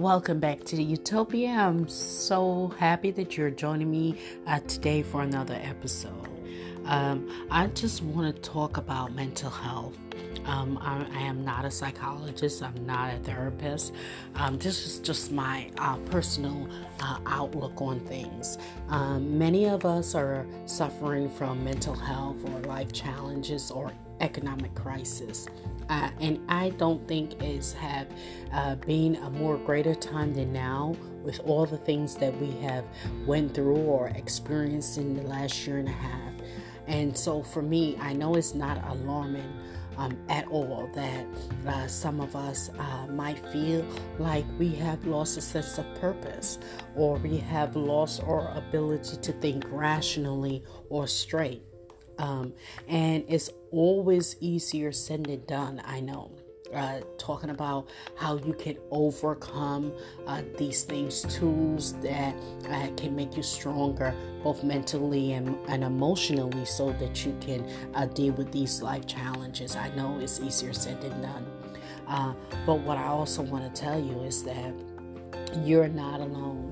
Welcome back to the Utopia. I'm so happy that you're joining me uh, today for another episode. Um, I just want to talk about mental health. Um, I, I, am not a psychologist, I'm not a therapist. Um, this is just my uh, personal uh, outlook on things. Um, many of us are suffering from mental health or life challenges or economic crisis. Uh, and I don't think it's have uh, been a more greater time than now with all the things that we have went through or experienced in the last year and a half. And so for me, I know it's not alarming um, at all that uh, some of us uh, might feel like we have lost a sense of purpose or we have lost our ability to think rationally or straight. Um, and it's always easier said than done, I know. Uh, talking about how you can overcome uh, these things, tools that uh, can make you stronger, both mentally and, and emotionally, so that you can uh, deal with these life challenges. I know it's easier said than done. Uh, but what I also want to tell you is that you're not alone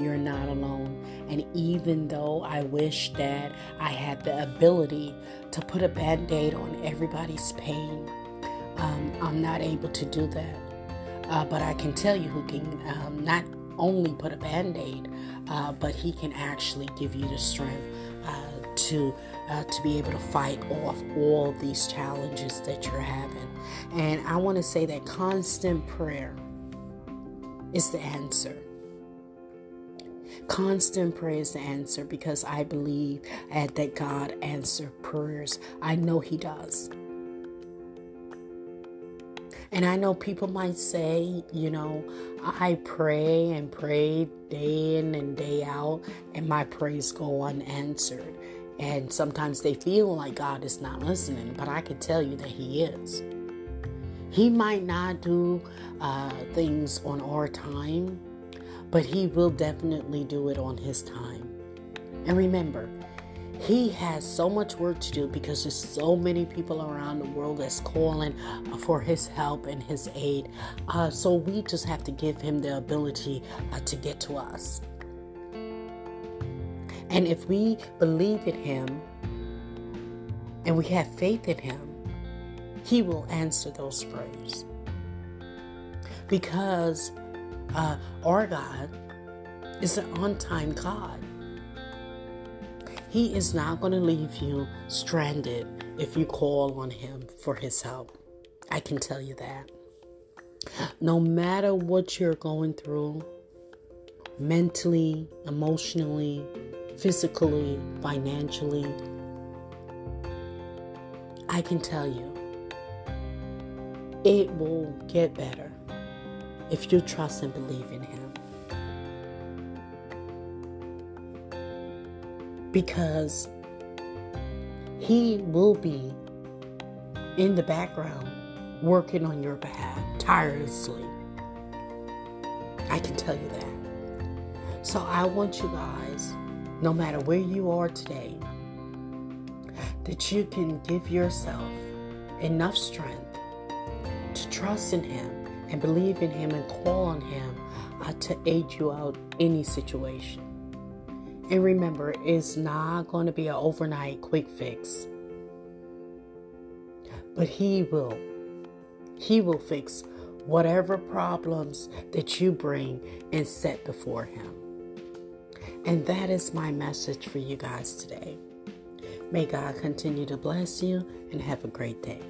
you're not alone. And even though I wish that I had the ability to put a band aid on everybody's pain, um, I'm not able to do that. Uh, but I can tell you who can um, not only put a band aid, uh, but he can actually give you the strength uh, to uh, to be able to fight off all these challenges that you're having. And I want to say that constant prayer is the answer. Constant prayer is the answer because I believe that God answers prayers. I know He does. And I know people might say, you know, I pray and pray day in and day out, and my prayers go unanswered. And sometimes they feel like God is not listening, but I can tell you that He is. He might not do uh, things on our time, but He will definitely do it on His time. And remember, He has so much work to do because there's so many people around the world that's calling for His help and His aid. Uh, so we just have to give Him the ability uh, to get to us. And if we believe in Him and we have faith in Him, He will answer those prayers. Because uh, our God is an on time God. He is not going to leave you stranded if you call on Him for His help. I can tell you that. No matter what you're going through, mentally, emotionally, physically, financially, I can tell you it will get better if you trust and believe in Him. Because He will be in the background working on your behalf tirelessly. I can tell you that. So I want you guys, no matter where you are today, that you can give yourself enough strength to trust in Him and believe in Him and call on Him uh, to aid you out any situation. And remember, it's not going to be an overnight quick fix, but He will. He will fix whatever problems that you bring and set before Him. And that is my message for you guys today. May God continue to bless you and have a great day.